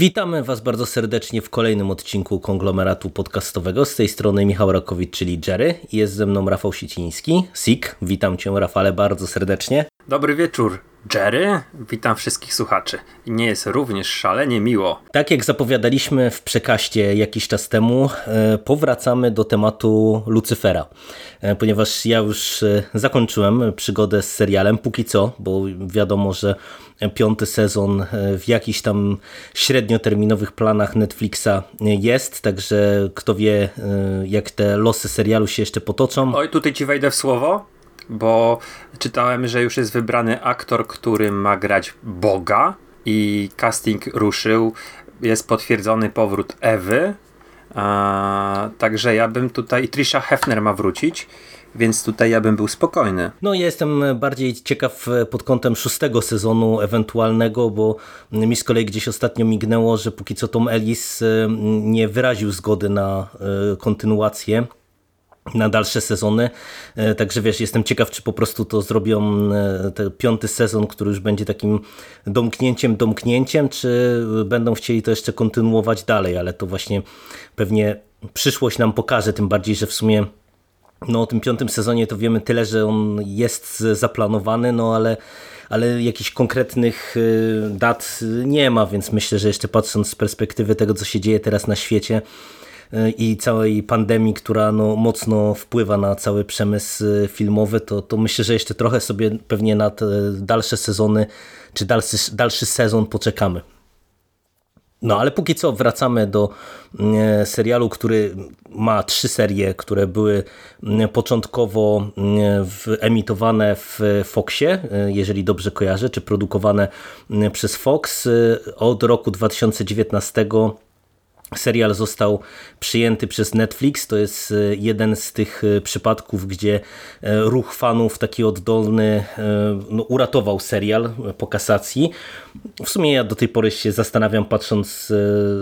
Witamy Was bardzo serdecznie w kolejnym odcinku konglomeratu podcastowego. Z tej strony Michał Rakowicz, czyli Jerry. Jest ze mną Rafał Siciński, Sik. Witam Cię, Rafale, bardzo serdecznie. Dobry wieczór, Jerry. Witam wszystkich słuchaczy. Nie jest również szalenie miło. Tak jak zapowiadaliśmy w przekaście jakiś czas temu, e, powracamy do tematu Lucyfera, e, ponieważ ja już e, zakończyłem przygodę z serialem póki co, bo wiadomo, że piąty sezon w jakichś tam średnioterminowych planach Netflixa jest, także kto wie, jak te losy serialu się jeszcze potoczą. Oj, tutaj ci wejdę w słowo bo czytałem, że już jest wybrany aktor, który ma grać Boga i casting ruszył. Jest potwierdzony powrót Ewy. A, także ja bym tutaj. Trisha Hefner ma wrócić. Więc tutaj ja bym był spokojny. No ja jestem bardziej ciekaw pod kątem szóstego sezonu ewentualnego, bo mi z kolei gdzieś ostatnio mignęło, że póki co Tom Ellis nie wyraził zgody na e, kontynuację na dalsze sezony. E, także wiesz, jestem ciekaw, czy po prostu to zrobią e, ten piąty sezon, który już będzie takim domknięciem, domknięciem, czy będą chcieli to jeszcze kontynuować dalej, ale to właśnie pewnie przyszłość nam pokaże, tym bardziej, że w sumie no, o tym piątym sezonie to wiemy tyle, że on jest zaplanowany, no ale ale jakichś konkretnych e, dat nie ma, więc myślę, że jeszcze patrząc z perspektywy tego, co się dzieje teraz na świecie, i całej pandemii, która no, mocno wpływa na cały przemysł filmowy, to, to myślę, że jeszcze trochę sobie pewnie na te dalsze sezony, czy dalszy, dalszy sezon poczekamy. No ale póki co wracamy do mm, serialu, który ma trzy serie, które były początkowo emitowane w Foxie, jeżeli dobrze kojarzę, czy produkowane przez Fox od roku 2019 Serial został przyjęty przez Netflix. To jest e, jeden z tych e, przypadków, gdzie e, ruch fanów taki oddolny no, uratował serial po kasacji. W sumie ja do tej pory się zastanawiam, patrząc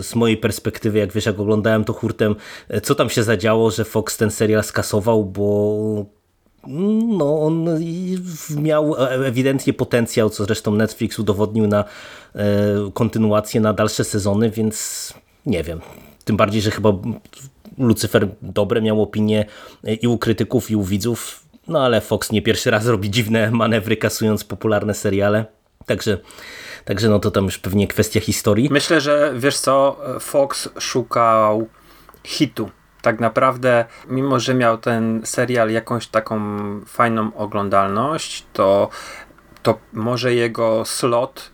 z mojej perspektywy, jak wiesz, jak oglądałem to hurtem, co tam się zadziało, że Fox ten serial skasował, bo no, on miał ewidentnie potencjał, co zresztą Netflix udowodnił na kontynuację, na dalsze sezony, więc nie wiem. Tym bardziej, że chyba Lucyfer dobre miał opinie i u krytyków, i u widzów. No ale Fox nie pierwszy raz robi dziwne manewry, kasując popularne seriale. Także, także no to tam już pewnie kwestia historii. Myślę, że wiesz co, Fox szukał hitu. Tak naprawdę, mimo że miał ten serial jakąś taką fajną oglądalność, to, to może jego slot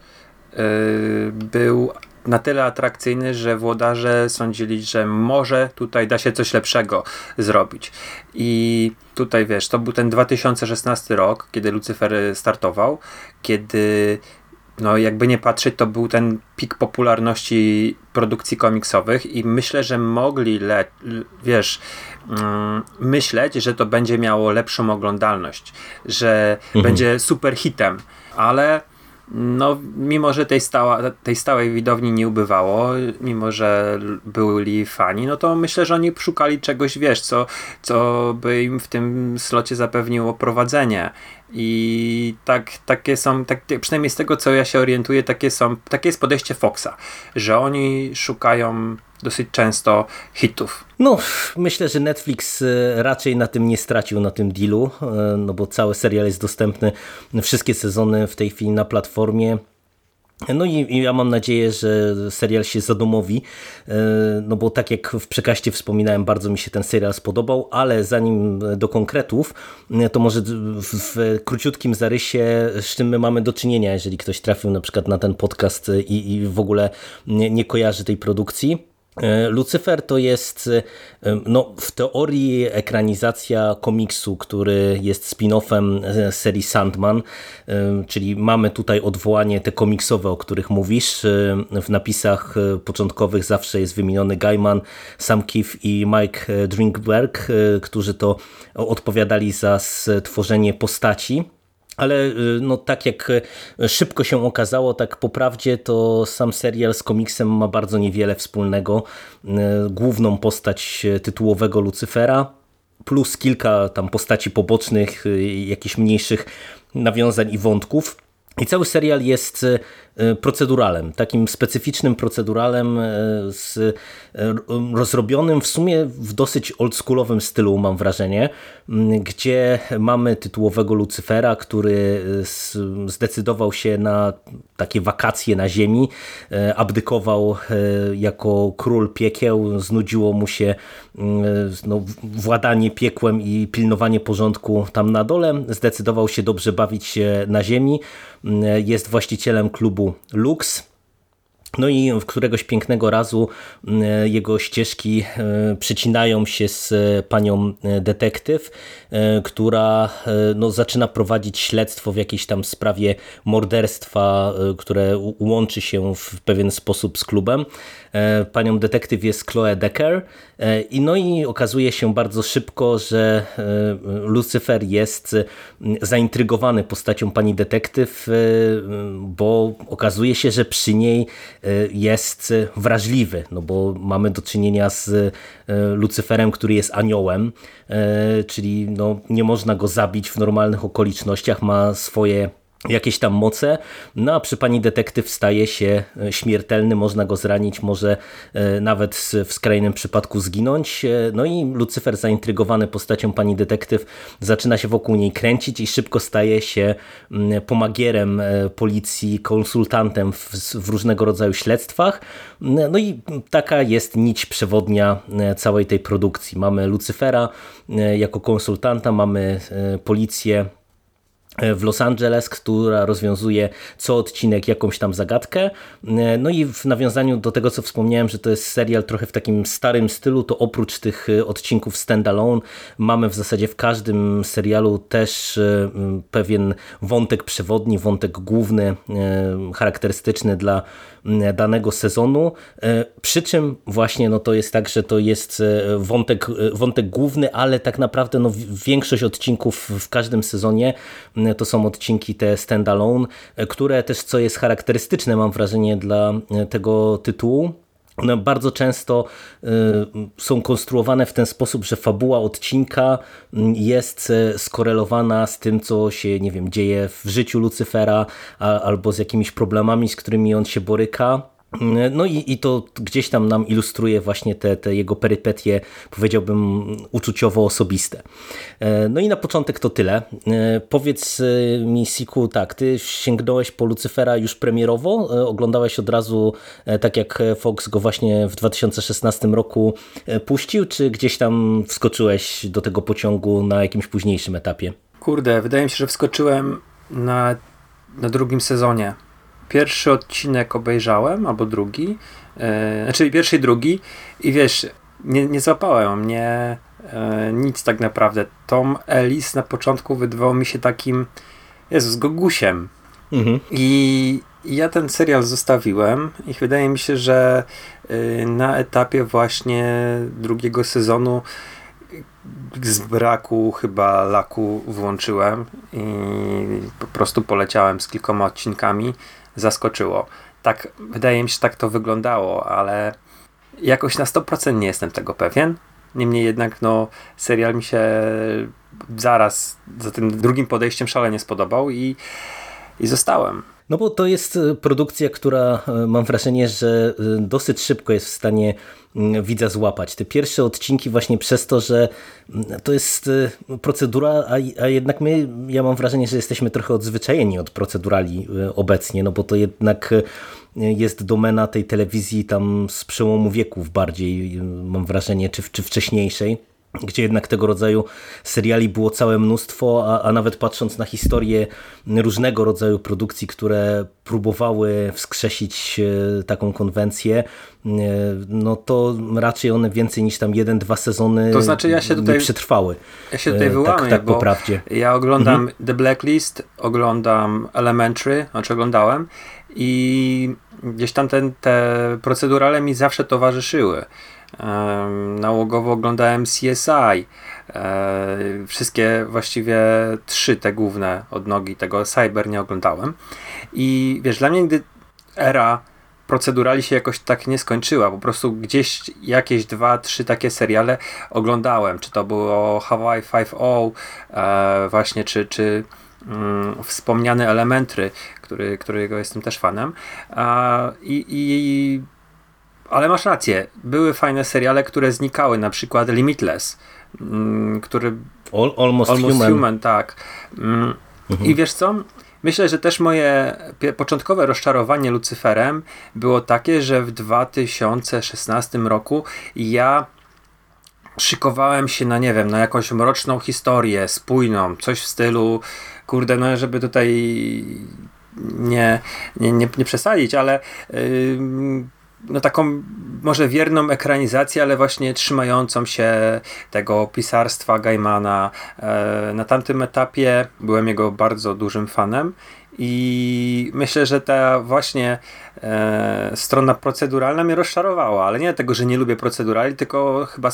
yy, był na tyle atrakcyjny, że włodarze sądzili, że może tutaj da się coś lepszego zrobić. I tutaj wiesz, to był ten 2016 rok, kiedy Lucyfer startował, kiedy no jakby nie patrzeć, to był ten pik popularności produkcji komiksowych i myślę, że mogli, le, wiesz, mm, myśleć, że to będzie miało lepszą oglądalność, że mhm. będzie super hitem, ale no, mimo że tej, stała, tej stałej widowni nie ubywało, mimo że byli fani, no to myślę, że oni szukali czegoś, wiesz, co, co by im w tym slocie zapewniło prowadzenie. I tak, takie są, tak, przynajmniej z tego co ja się orientuję, takie, są, takie jest podejście Foxa, że oni szukają dosyć często hitów. No, myślę, że Netflix e, raczej na tym nie stracił, na tym dealu, e, no bo cały serial jest dostępny, wszystkie sezony w tej chwili na platformie. No i, ja mam nadzieję, że serial się zadomowi, e, no bo tak jak w przekaście wspominałem, bardzo mi się ten serial spodobał, ale zanim do konkretów, to może w, króciutkim zarysie, z czym my mamy do czynienia, jeżeli ktoś trafił na przykład na ten podcast i, i w ogóle nie, nie kojarzy tej produkcji Lucyfer to jest e, no, w teorii ekranizacja komiksu, który jest spin-offem serii Sandman, e, czyli mamy tutaj odwołanie te komiksowe, o których mówisz. W napisach początkowych zawsze jest wymieniony Gaiman, Sam Keith i Mike Drinkberg, którzy to odpowiadali za stworzenie postaci. Ale y, no, tak jak y, szybko się okazało, tak po prawdzie to sam serial z komiksem ma bardzo niewiele wspólnego. Y, główną postać tytułowego Lucyfera plus kilka tam postaci pobocznych, jakichś mniejszych nawiązań i wątków. I cały serial jest proceduralem, takim specyficznym proceduralem e, z, e, rozrobionym w sumie w dosyć oldschoolowym stylu, mam wrażenie, gdzie mamy tytułowego Lucyfera, który zdecydował się na takie wakacje na ziemi, abdykował jako król piekieł, znudziło mu się no, władanie piekłem i pilnowanie porządku tam na dole, zdecydował się dobrze bawić się na ziemi, jest właścicielem klubu Lux no i w któregoś pięknego razu e, jego ścieżki e, przycinają się z e, panią detektyw, która no, zaczyna prowadzić śledztwo w jakiejś tam sprawie morderstwa, które łączy się w pewien sposób z klubem. Panią detektyw jest Chloe Decker i no i okazuje się bardzo szybko, że Lucyfer jest zaintrygowany postacią pani detektyw, bo okazuje się, że przy niej jest wrażliwy, no bo mamy do czynienia z e, Lucyferem, który jest aniołem, e, czyli no, nie można go zabić w normalnych okolicznościach, ma swoje jakieś tam moce, no a przy pani detektyw staje się e, śmiertelny, można go zranić, może e, nawet w skrajnym przypadku zginąć. E, no i Lucyfer zaintrygowany postacią pani detektyw zaczyna się wokół niej kręcić i szybko staje się mm, pomagierem policji, konsultantem w, w różnego rodzaju śledztwach. No i taka jest nić przewodnia całej tej produkcji. Mamy Lucyfera jako konsultanta, mamy policję w Los Angeles, która rozwiązuje co odcinek jakąś tam zagadkę. No i w nawiązaniu do tego, co wspomniałem, że to jest serial trochę w takim starym stylu, to oprócz tych odcinków standalone mamy w zasadzie w każdym serialu też e, pewien wątek przewodni, wątek główny, e, charakterystyczny dla danego sezonu. E, przy czym właśnie no to jest tak, że to jest wątek, wątek główny, ale tak naprawdę no większość odcinków w każdym sezonie to są odcinki te standalone, które też, co jest charakterystyczne, mam wrażenie, dla tego tytułu, one bardzo często y, są konstruowane w ten sposób, że fabuła odcinka mm, jest e, skorelowana z tym, co się, nie wiem, dzieje w życiu Lucyfera albo z jakimiś problemami, z którymi on się boryka no i, i to gdzieś tam nam ilustruje właśnie te, te jego perypetie, powiedziałbym, uczuciowo-osobiste. E, no i na początek to tyle. E, powiedz e, mi, Siku, tak, ty sięgnąłeś po Lucyfera już premierowo, oglądałeś od razu, tak jak Fox go właśnie w 2016 roku puścił, czy gdzieś tam wskoczyłeś do tego pociągu na jakimś późniejszym etapie? Kurde, wydaje mi się, że wskoczyłem na, na drugim sezonie pierwszy odcinek obejrzałem, albo drugi, e, znaczy pierwszy i drugi i wiesz, nie, nie złapałem mnie e, nic tak naprawdę. Tom Ellis na początku wydawał mi się takim Jezus, gogusiem. Mhm. I ja ten serial zostawiłem i wydaje mi się, że y, na etapie właśnie drugiego sezonu z braku chyba laku włączyłem i po prostu poleciałem z kilkoma odcinkami zaskoczyło. Tak, wydaje mi się, tak to wyglądało, ale jakoś na 100% nie jestem tego pewien. Niemniej jednak, no, serial mi się zaraz za tym drugim podejściem szalenie spodobał i, i zostałem. No bo to jest e, produkcja, która e, mam wrażenie, że e, dosyć szybko jest w stanie mm, widza złapać. Te pierwsze odcinki właśnie przez to, że mm, to jest procedura, a, jednak my, ja mam wrażenie, że jesteśmy trochę odzwyczajeni od procedurali obecnie, no bo to jednak jest domena tej telewizji tam z przełomu wieków bardziej, mam wrażenie, czy, czy wcześniejszej gdzie jednak tego rodzaju seriali było całe mnóstwo, a, a, nawet patrząc na historię różnego rodzaju produkcji, które próbowały wskrzesić e, taką konwencję, e, no to raczej one więcej niż tam jeden, dwa sezony to znaczy ja się tutaj, nie przetrwały. Ja się tutaj wyłamię, tak, tak po prawdzie. Ja oglądam mhm. The Blacklist, oglądam Elementary, znaczy oglądałem i gdzieś tam ten, te procedurale mi zawsze towarzyszyły. Nałogowo oglądałem CSI. E, wszystkie właściwie trzy te główne odnogi tego Cyber nie oglądałem. I wiesz, dla mnie gdy era procedurali się jakoś tak nie skończyła. Po prostu gdzieś jakieś dwa, trzy takie seriale oglądałem. Czy to było Hawaii 5.0 e, właśnie, czy, czy mm, wspomniane Elementry, który, którego jestem też fanem. I, i ale masz rację, były fajne seriale, które znikały, na przykład Limitless, mm, który... All, almost, almost human. human. tak. Mm, mhm. I wiesz co? Myślę, że też moje początkowe rozczarowanie Lucyferem było takie, że w 2016 roku ja szykowałem się na, nie wiem, na jakąś mroczną historię, spójną, coś w stylu, kurde, no żeby tutaj nie, nie, nie, nie przesadzić, ale yy, no taką może wierną ekranizację, ale właśnie trzymającą się tego pisarstwa Gaimana. E, na tamtym etapie byłem jego bardzo dużym fanem i myślę, że ta właśnie e, strona proceduralna mnie rozczarowała, ale nie tego, że nie lubię procedurali, tylko chyba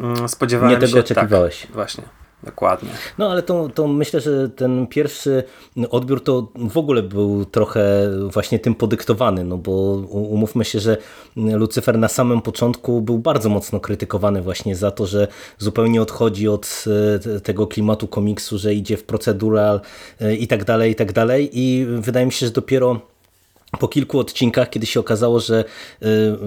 mm, spodziewałem nie się... Nie tego oczekiwałeś. Tak, właśnie. Dokładnie. No ale to, to myślę, że ten pierwszy odbiór to w ogóle był trochę właśnie tym podyktowany, no bo umówmy się, że Lucyfer na samym początku był bardzo mocno krytykowany właśnie za to, że zupełnie odchodzi od e, tego klimatu komiksu, że idzie w procedural e, i tak dalej, i tak dalej i wydaje mi się, że dopiero po kilku odcinkach, kiedy się okazało, że y,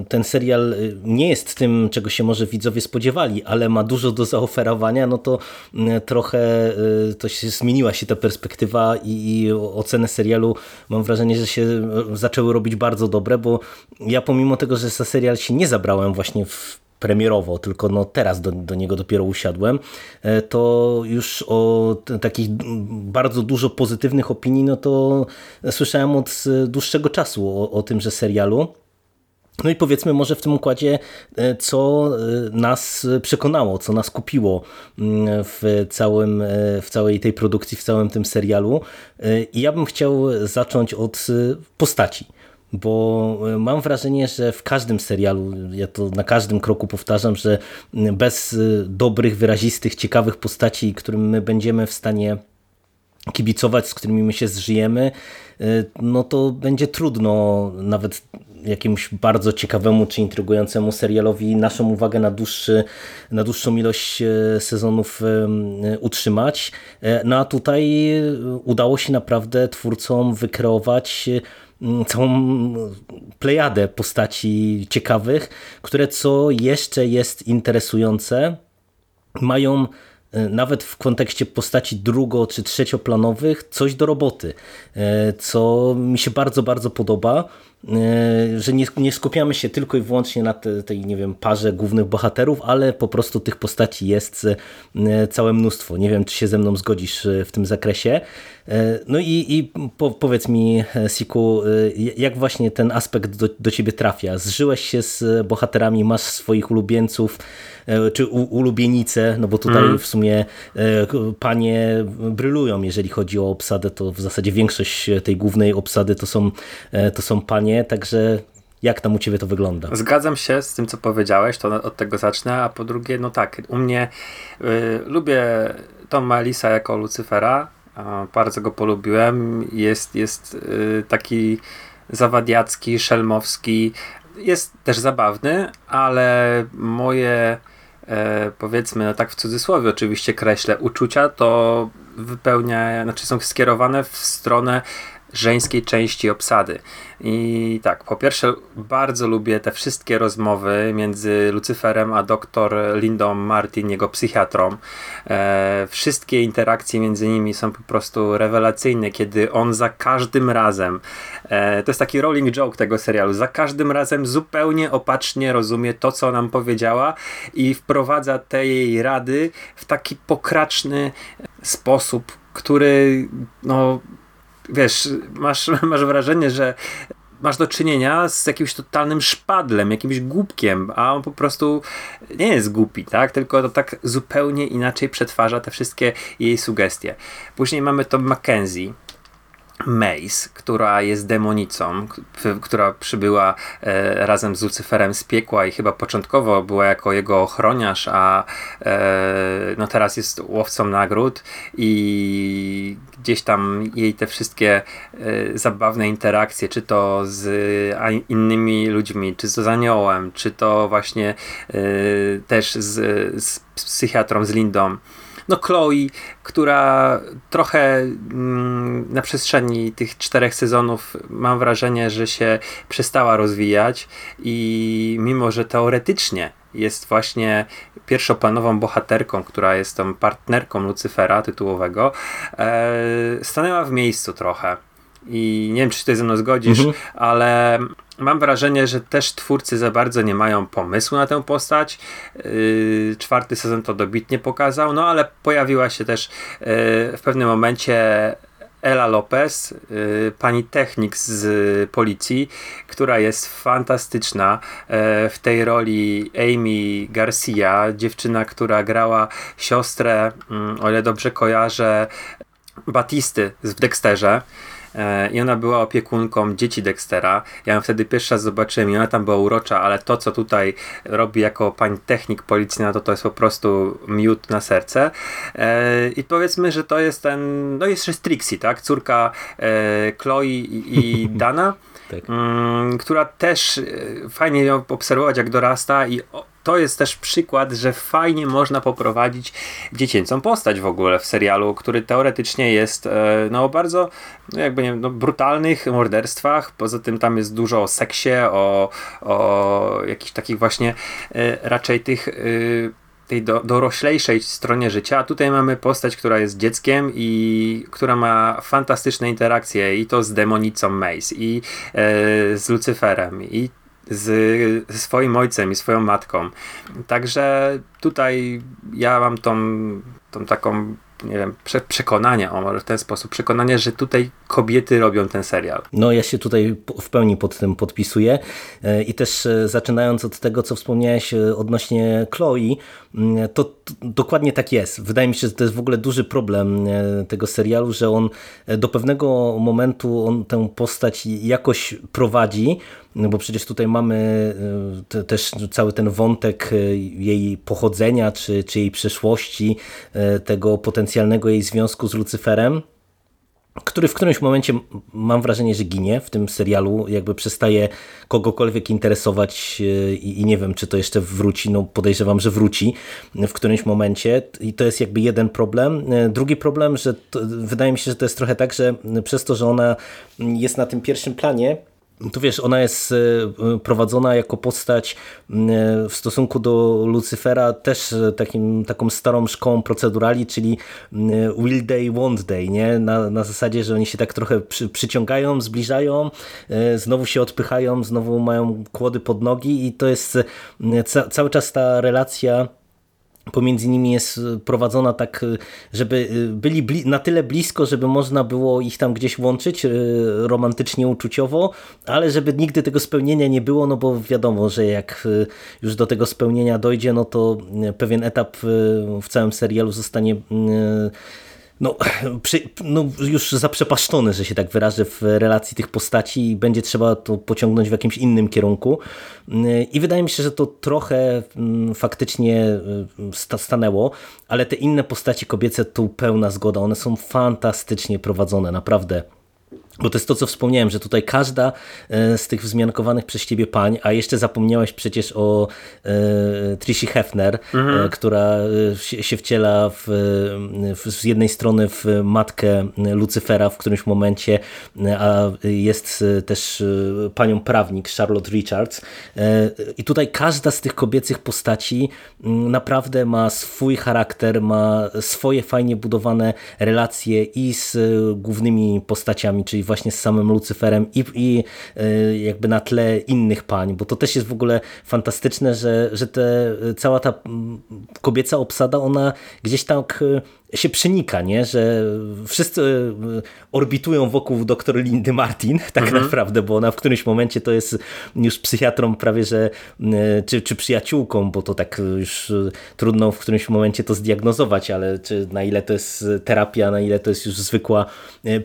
ten serial y, nie jest tym, czego się może widzowie spodziewali, ale ma dużo do zaoferowania, no to y, trochę to się zmieniła się ta perspektywa i, i oceny serialu mam wrażenie, że się zaczęły robić bardzo dobre, bo ja pomimo tego, że za serial się nie zabrałem właśnie w premierowo, tylko no teraz do, do niego dopiero usiadłem, e, to już o takich bardzo dużo pozytywnych opinii, no to słyszałem od dłuższego czasu o, o tymże serialu. No i powiedzmy może w tym układzie, e, co e, nas przekonało, co nas kupiło mm, w, całym, w całej tej produkcji, w całym tym serialu. I ja bym chciał zacząć od postaci bo e, mam wrażenie, że w każdym serialu, ja to na każdym kroku powtarzam, że bez e, dobrych, wyrazistych, ciekawych postaci, którym my będziemy w stanie kibicować, z którymi my się zżyjemy, e, no to będzie trudno nawet jakimś bardzo ciekawemu czy intrygującemu serialowi naszą uwagę na, dłuższy, na dłuższą ilość sezonów utrzymać. No a tutaj udało się naprawdę twórcom wykreować całą plejadę postaci ciekawych, które co jeszcze jest interesujące, mają nawet w kontekście postaci drugo- czy trzecioplanowych coś do roboty, e, co mi się bardzo, bardzo podoba. E, że nie, nie skupiamy się tylko i wyłącznie na te, tej, nie wiem, parze głównych bohaterów, ale po prostu tych postaci jest e, całe mnóstwo. Nie wiem, czy się ze mną zgodzisz e, w tym zakresie. No i, i po, powiedz mi, Siku, jak właśnie ten aspekt do, do ciebie trafia? Zżyłeś się z bohaterami, masz swoich ulubieńców, czy u, ulubienice, no bo tutaj mm. w sumie panie brylują, jeżeli chodzi o obsadę, to w zasadzie większość tej głównej obsady to są, to są panie także jak tam u Ciebie to wygląda? Zgadzam się z tym, co powiedziałeś, to od tego zacznę, a po drugie, no tak, u mnie y, lubię Toma Elisa jako Lucyfera, bardzo go polubiłem, jest, jest y, taki zawadiacki, szelmowski, jest też zabawny, ale moje e, powiedzmy, no tak w cudzysłowie oczywiście kreślę, uczucia to wypełnia, znaczy są skierowane w stronę żeńskiej części obsady. I tak, po pierwsze, bardzo lubię te wszystkie rozmowy między Lucyferem a doktor Lindą Martin, jego psychiatrą. E, wszystkie interakcje między nimi są po prostu rewelacyjne, kiedy on za każdym razem, e, to jest taki rolling joke tego serialu, za każdym razem zupełnie opacznie rozumie to, co nam powiedziała i wprowadza te jej rady w taki pokraczny sposób, który no wiesz, masz, masz wrażenie, że masz do czynienia z jakimś totalnym szpadlem, jakimś głupkiem, a on po prostu nie jest głupi, tak? Tylko to tak zupełnie inaczej przetwarza te wszystkie jej sugestie. Później mamy to Mackenzie, Mace, która jest demonicą, która przybyła e, razem z Lucyferem z piekła i chyba początkowo była jako jego ochroniarz, a e, no teraz jest łowcą nagród i gdzieś tam jej te wszystkie e, zabawne interakcje, czy to z innymi ludźmi, czy z aniołem, czy to właśnie e, też z, z psychiatrą, z Lindą, no Chloe, która trochę mm, na przestrzeni tych czterech sezonów mam wrażenie, że się przestała rozwijać i mimo, że teoretycznie jest właśnie pierwszoplanową bohaterką, która jest tą partnerką Lucyfera tytułowego, e, stanęła w miejscu trochę. I nie wiem, czy ty ze mną zgodzisz, mhm. ale mam wrażenie, że też twórcy za bardzo nie mają pomysłu na tę postać. Yy, czwarty sezon to dobitnie pokazał, no ale pojawiła się też yy, w pewnym momencie Ela Lopez, yy, pani technik z policji, która jest fantastyczna w tej roli Amy Garcia, dziewczyna, która grała siostrę, mm, o ile dobrze kojarzę, Batisty w Dexterze. E, i ona była opiekunką dzieci Dextera. Ja ją wtedy pierwszy raz zobaczyłem i ona tam była urocza, ale to, co tutaj robi jako pani technik policyjna, to to jest po prostu miód na serce. E, I powiedzmy, że to jest ten, no jest jeszcze Trixie, tak? Córka e, Chloe i Dana. Tak. Mm, która też fajnie ją obserwować, jak dorasta i to jest też przykład, że fajnie można poprowadzić dziecięcą postać w ogóle w serialu, który teoretycznie jest e, no bardzo no jakby nie no, brutalnych morderstwach, poza tym tam jest dużo o seksie, o, o jakichś takich właśnie e, raczej tych e, tej do, doroślejszej stronie życia, a tutaj mamy postać, która jest dzieckiem i która ma fantastyczne interakcje i to z demonicą Mace i e, z Lucyferem. I z, ze swoim ojcem i swoją matką. Także tutaj ja mam tą, tą taką nie wiem, prze, przekonanie, o może w ten sposób, przekonanie, że tutaj kobiety robią ten serial. No ja się tutaj w pełni pod tym podpisuję e, i też e, zaczynając od tego, co wspomniałeś e, odnośnie Chloe, to, to dokładnie tak jest. Wydaje mi się, że to jest w ogóle duży problem tego serialu, że on do pewnego momentu on tę postać jakoś prowadzi, no bo przecież tutaj mamy te, też cały ten wątek jej pochodzenia, czy, czy jej przeszłości, tego potencjalnego jej związku z Lucyferem, który w którymś momencie mam wrażenie, że ginie w tym serialu, jakby przestaje kogokolwiek interesować e, i, i, nie wiem, czy to jeszcze wróci, no podejrzewam, że wróci w którymś momencie i to jest jakby jeden problem. E, drugi problem, że to, wydaje mi się, że to jest trochę tak, że przez to, że ona jest na tym pierwszym planie, tu wiesz, ona jest e, prowadzona jako postać e, w stosunku do Lucyfera też e, takim, taką starą szkołą procedurali, czyli will day, won't day, nie? Na, na zasadzie, że oni się tak trochę przy, przyciągają, zbliżają, znowu się odpychają, znowu mają kłody pod nogi i to jest ca cały czas ta relacja pomiędzy nimi jest e, prowadzona tak, e, żeby e, byli na tyle blisko, żeby można było ich tam gdzieś łączyć romantycznie, uczuciowo, ale żeby nigdy tego spełnienia nie było, no bo wiadomo, że jak już do tego spełnienia dojdzie, no to pewien etap w całym serialu zostanie no, przy, no, już zaprzepaszczony, że się tak wyrażę, w relacji tych postaci i będzie trzeba to pociągnąć w jakimś innym kierunku. I wydaje mi się, że to trochę mm, faktycznie y, stanęło, ale te inne postaci kobiece tu pełna zgoda. One są fantastycznie prowadzone, naprawdę bo to jest to, co wspomniałem, że tutaj każda e, z tych wzmiankowanych przez ciebie pań, a jeszcze zapomniałeś przecież o e, Trishi Hefner, mhm. e, która się, się wciela w, w, z jednej strony w matkę Lucyfera w którymś momencie, a jest też panią prawnik Charlotte Richards. E, I tutaj każda z tych kobiecych postaci naprawdę ma swój charakter, ma swoje fajnie budowane relacje i z głównymi postaciami, czyli właśnie z samym Lucyferem i, i e, jakby na tle innych pań, bo to też jest w ogóle fantastyczne, że, że te, cała ta kobieca obsada, ona gdzieś tak e, się przenika, nie? że wszyscy e, orbitują wokół doktor Lindy Martin, tak mhm. naprawdę, bo ona w którymś momencie to jest już psychiatrą prawie, że czy, czy przyjaciółką, bo to tak już trudno w którymś momencie to zdiagnozować, ale czy na ile to jest terapia, na ile to jest już zwykła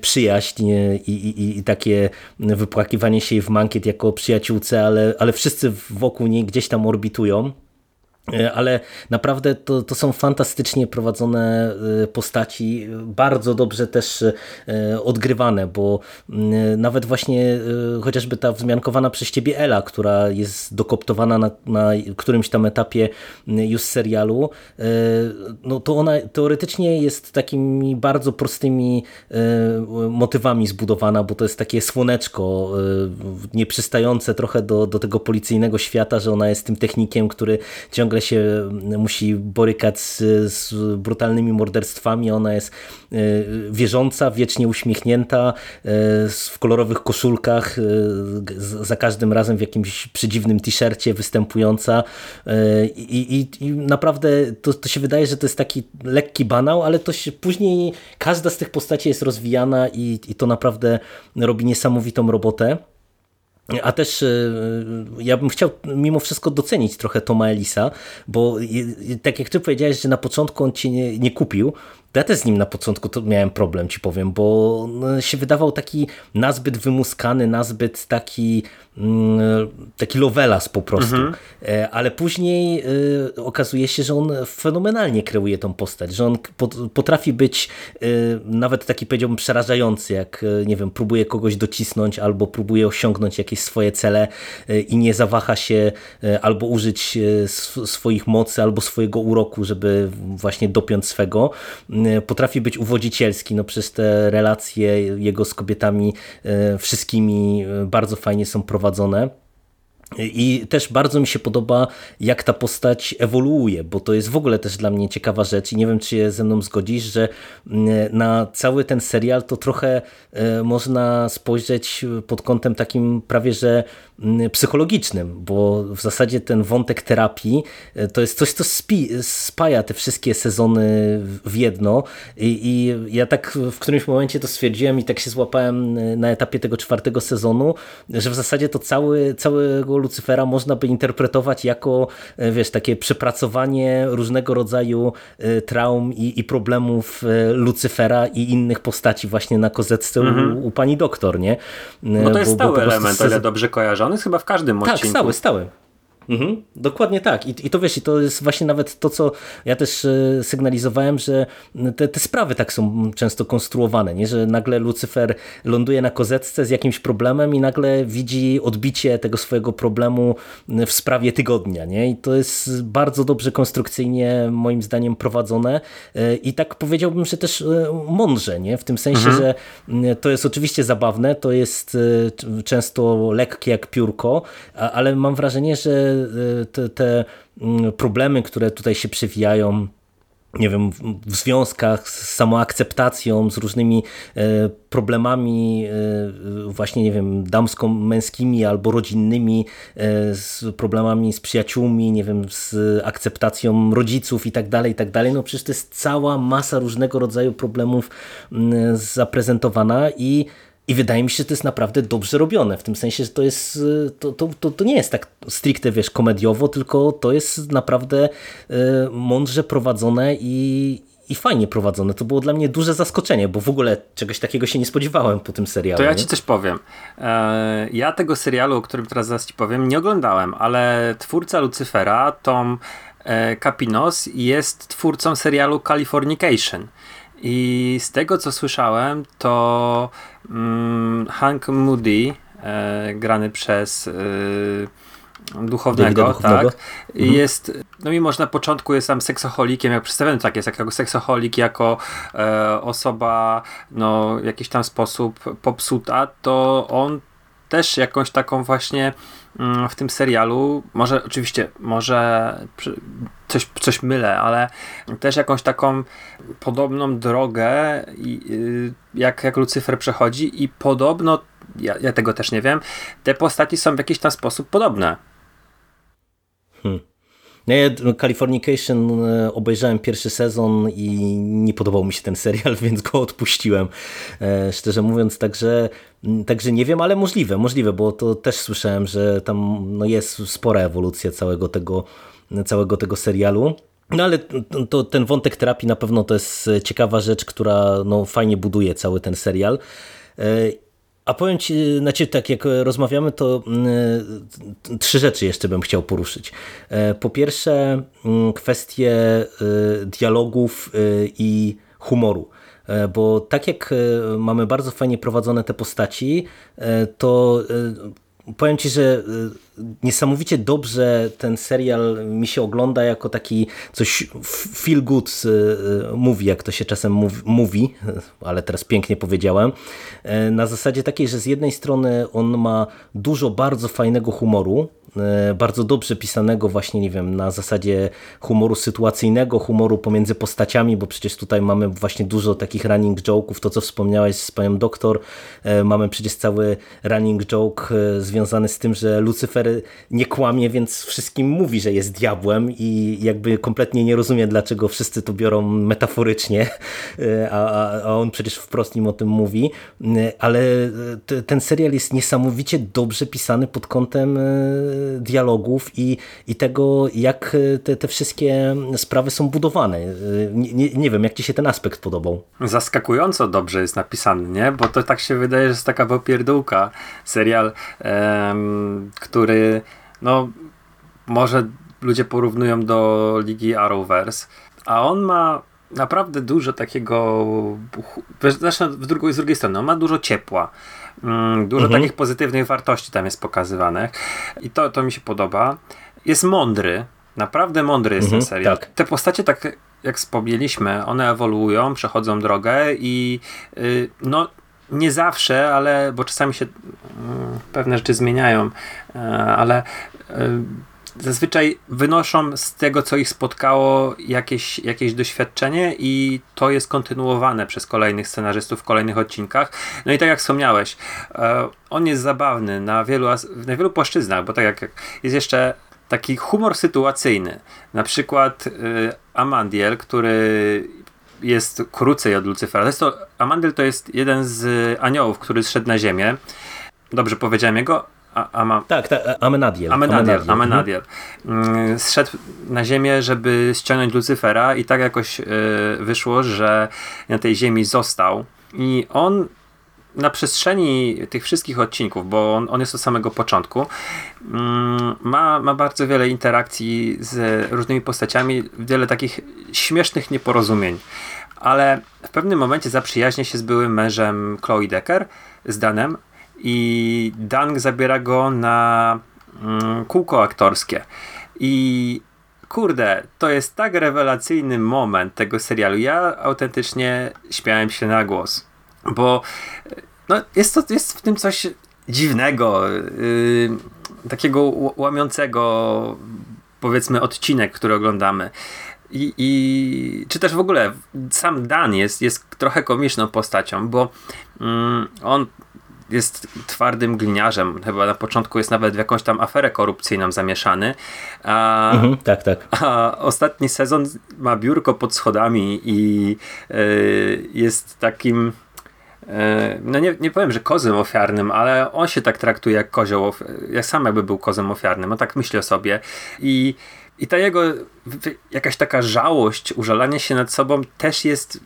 przyjaźń i, i, i takie wypłakiwanie się w mankiet jako przyjaciółce, ale, ale wszyscy wokół niej gdzieś tam orbitują. E, ale naprawdę to, to są fantastycznie prowadzone e, postaci, bardzo dobrze też e, odgrywane, bo nawet właśnie chociażby ta wzmiankowana przez ciebie Ela, która jest dokoptowana na, na którymś tam etapie już serialu, no to ona teoretycznie jest takimi bardzo prostymi motywami zbudowana, bo to jest takie słoneczko nieprzystające trochę do, do tego policyjnego świata, że ona jest tym technikiem, który ciągle ciągle się musi borykać z, z brutalnymi morderstwami. Ona jest e, wierząca, wiecznie uśmiechnięta, e, w kolorowych koszulkach, e, za każdym razem w jakimś przedziwnym t-shircie występująca i, i, i naprawdę to, to się wydaje, że to jest taki lekki banał, ale to się później każda z tych postaci jest rozwijana i, i to naprawdę robi niesamowitą robotę. A też e, ja bym chciał mimo wszystko docenić trochę Toma Elisa, bo tak jak ty powiedziałeś, że na początku on cię nie, nie kupił, ja też z nim na początku to miałem problem, ci powiem, bo no, się wydawał taki nazbyt wymuskany, nazbyt taki taki lovelas po prostu. Mhm. E, ale później e, okazuje się, że on fenomenalnie kreuje tą postać, że on potrafi być e, nawet taki powiedziałbym przerażający, jak nie wiem, próbuje kogoś docisnąć albo próbuje osiągnąć jakieś swoje cele i nie zawaha się albo użyć swoich mocy albo swojego uroku, żeby właśnie dopiąć swego E, potrafi być uwodzicielski, no przez te relacje jego z kobietami e, wszystkimi e, bardzo fajnie są prowadzone. I też bardzo mi się podoba, jak ta postać ewoluuje, bo to jest w ogóle też dla mnie ciekawa rzecz i nie wiem, czy się ze mną zgodzisz, że mm, na cały ten serial to trochę można spojrzeć pod kątem takim prawie, że psychologicznym, bo w zasadzie ten wątek terapii e, to jest coś, co spaja te wszystkie sezony w jedno I, i ja tak w którymś momencie to stwierdziłem i tak się złapałem e, na etapie tego czwartego sezonu, że w zasadzie to cały, całego Lucyfera można by interpretować jako wiesz, takie przepracowanie różnego rodzaju traum i, i problemów Lucyfera i innych postaci właśnie na kozetce mhm. u, u, pani doktor, nie? No to jest bo, stały element, o ile dobrze kojarzę jest chyba w każdym tak, odcinku. Tak, stały, stały. Mhm, dokładnie tak. I, I to wiesz, i to jest właśnie nawet to, co ja też e, sygnalizowałem, że te, te sprawy tak są często konstruowane, nie? że nagle Lucyfer ląduje na kozetce z jakimś problemem i nagle widzi odbicie tego swojego problemu w sprawie tygodnia. Nie? I to jest bardzo dobrze konstrukcyjnie moim zdaniem prowadzone e, i tak powiedziałbym, że też e, mądrze, nie? w tym sensie, mhm. że to jest oczywiście zabawne, to jest często lekkie jak piórko, ale mam wrażenie, że te, te mm, problemy, które tutaj się przewijają, nie wiem, w związkach z samoakceptacją, z różnymi e, problemami e, właśnie, nie wiem, damsko-męskimi albo rodzinnymi, e, z problemami z przyjaciółmi, nie wiem, z akceptacją rodziców i tak dalej, i tak dalej. No przecież to jest cała masa różnego rodzaju problemów mm, zaprezentowana i i wydaje mi się, że to jest naprawdę dobrze robione, w tym sensie, że to jest, y, to, to, to, to nie jest tak stricte, wiesz, komediowo, tylko to jest naprawdę y, mądrze prowadzone i, i fajnie prowadzone. To było dla mnie duże zaskoczenie, bo w ogóle czegoś takiego się nie spodziewałem po tym serialu. To ja ci coś powiem. E, ja tego serialu, o którym teraz zaraz ci powiem, nie oglądałem, ale twórca Lucyfera, Tom e, Capinos, jest twórcą serialu Californication. I z tego co słyszałem, to mm, Hank Moody, e, grany przez e, duchownego, duchownego, tak, mhm. jest, no mimo że na początku jest tam seksoholikiem, jak przedstawiony tak jest, jako seksoholik, jako e, osoba, no, w jakiś tam sposób popsuta, to on też jakąś taką właśnie w tym serialu, może oczywiście, może coś, coś mylę, ale też jakąś taką podobną drogę, y, jak, jak Lucyfer przechodzi i podobno, ja, ja tego też nie wiem, te postaci są w jakiś tam sposób podobne. Hmm. No ja Californication e, obejrzałem pierwszy sezon i nie podobał mi się ten serial, więc go odpuściłem. E, szczerze mówiąc, także, także nie wiem, ale możliwe, możliwe, bo to też słyszałem, że tam no, jest spora ewolucja całego tego, całego tego serialu. No ale to, ten wątek terapii na pewno to jest ciekawa rzecz, która no, fajnie buduje cały ten serial. E, a powiem Ci, znaczy tak jak rozmawiamy, to y, trzy rzeczy jeszcze bym chciał poruszyć. E, po pierwsze y, kwestie y, dialogów i humoru. E, bo tak jak mamy bardzo fajnie prowadzone te postaci, to powiem Ci, że niesamowicie dobrze ten serial mi się ogląda jako taki coś feel good y, y, movie, jak to się czasem mówi, ale teraz pięknie powiedziałem. E, na zasadzie takiej, że z jednej strony on ma dużo bardzo fajnego humoru, bardzo dobrze pisanego właśnie, nie wiem, na zasadzie humoru sytuacyjnego, humoru pomiędzy postaciami, bo przecież tutaj mamy właśnie dużo takich running joke'ów, to co wspomniałeś z panią doktor, e, mamy przecież cały running joke e, związany z tym, że Lucyfer nie kłamie, więc wszystkim mówi, że jest diabłem i jakby kompletnie nie rozumie, dlaczego wszyscy to biorą metaforycznie, a, a on przecież wprost im o tym mówi, ale ten serial jest niesamowicie dobrze pisany pod kątem dialogów i, i tego, jak te, te wszystkie sprawy są budowane. Nie, nie, wiem, jak Ci się ten aspekt podobał. Zaskakująco dobrze jest napisany, nie? Bo to tak się wydaje, że jest taka popierdółka. Serial, em, który no może ludzie porównują do Ligi Arrowverse, a on ma naprawdę dużo takiego, zresztą z drugiej, z drugiej strony, on ma dużo ciepła. Mm, dużo mhm. takich pozytywnych wartości tam jest pokazywanych i to, to mi się podoba. Jest mądry, naprawdę mądry jest mhm, ten serial. Tak. Te postacie, tak jak wspomnieliśmy, one ewoluują, przechodzą drogę i yy, no nie zawsze, ale bo czasami się yy, pewne rzeczy zmieniają, yy, ale y, zazwyczaj wynoszą z tego, co ich spotkało, jakieś, jakieś doświadczenie i to jest kontynuowane przez kolejnych scenarzystów w kolejnych odcinkach. No i tak jak wspomniałeś, e, on jest zabawny na wielu, na wielu płaszczyznach, bo tak jak jest jeszcze taki humor sytuacyjny. Na przykład y, Amandiel, który jest krócej od Lucyfera. To to, Amandiel to jest jeden z aniołów, który zszedł na ziemię. Dobrze powiedziałem jego? Ama... Tak, tak, Amenadiel. Amenadiel, Amenadiel. Mm, zszedł na ziemię, żeby ściągnąć Lucyfera i tak jakoś y, wyszło, że na tej ziemi został. I on na przestrzeni tych wszystkich odcinków, bo on, on jest od samego początku, mm, ma, ma bardzo wiele interakcji z różnymi postaciami, wiele takich śmiesznych nieporozumień. Ale w pewnym momencie zaprzyjaźnia się z byłym mężem Chloe Decker, z Danem, i Dang zabiera go na mm, kółko aktorskie. I kurde, to jest tak rewelacyjny moment tego serialu. Ja autentycznie śmiałem się na głos, bo no, jest, to, jest w tym coś dziwnego, yy, takiego łamiącego powiedzmy odcinek, który oglądamy. I, I, czy też w ogóle sam Dan jest, jest trochę komiczną postacią, bo mm, on jest twardym gliniarzem. Chyba na początku jest nawet w jakąś tam aferę korupcyjną zamieszany. A, mhm, tak, tak. A ostatni sezon ma biurko pod schodami i y, jest takim e, no nie, nie powiem, że kozem ofiarnym, ale on się tak traktuje jak kozioł, jak sam jakby był kozem ofiarnym, on tak myśli o sobie i i ta jego jakaś taka żałość, użalanie się nad sobą też jest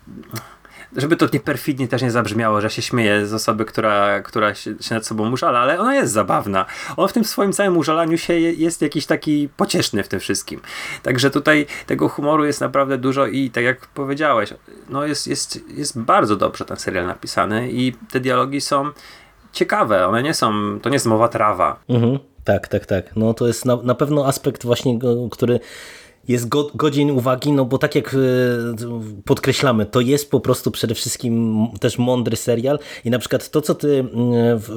żeby to nie perfidnie też nie zabrzmiało, że się śmieje z osoby, która, która się, się nad sobą użala, ale ona jest zabawna. On w tym swoim całym użalaniu się jest jakiś taki pocieszny w tym wszystkim. Także tutaj tego humoru jest naprawdę dużo i tak jak powiedziałeś, no jest, jest, jest bardzo dobrze ten serial napisany i te dialogi są ciekawe, one nie są, to nie jest mowa trawa. Mhm. Tak, tak, tak. No to jest na, na pewno aspekt właśnie, który jest go, godzien uwagi, no bo tak jak e, podkreślamy, to jest po prostu przede wszystkim też mądry serial i na przykład to, co ty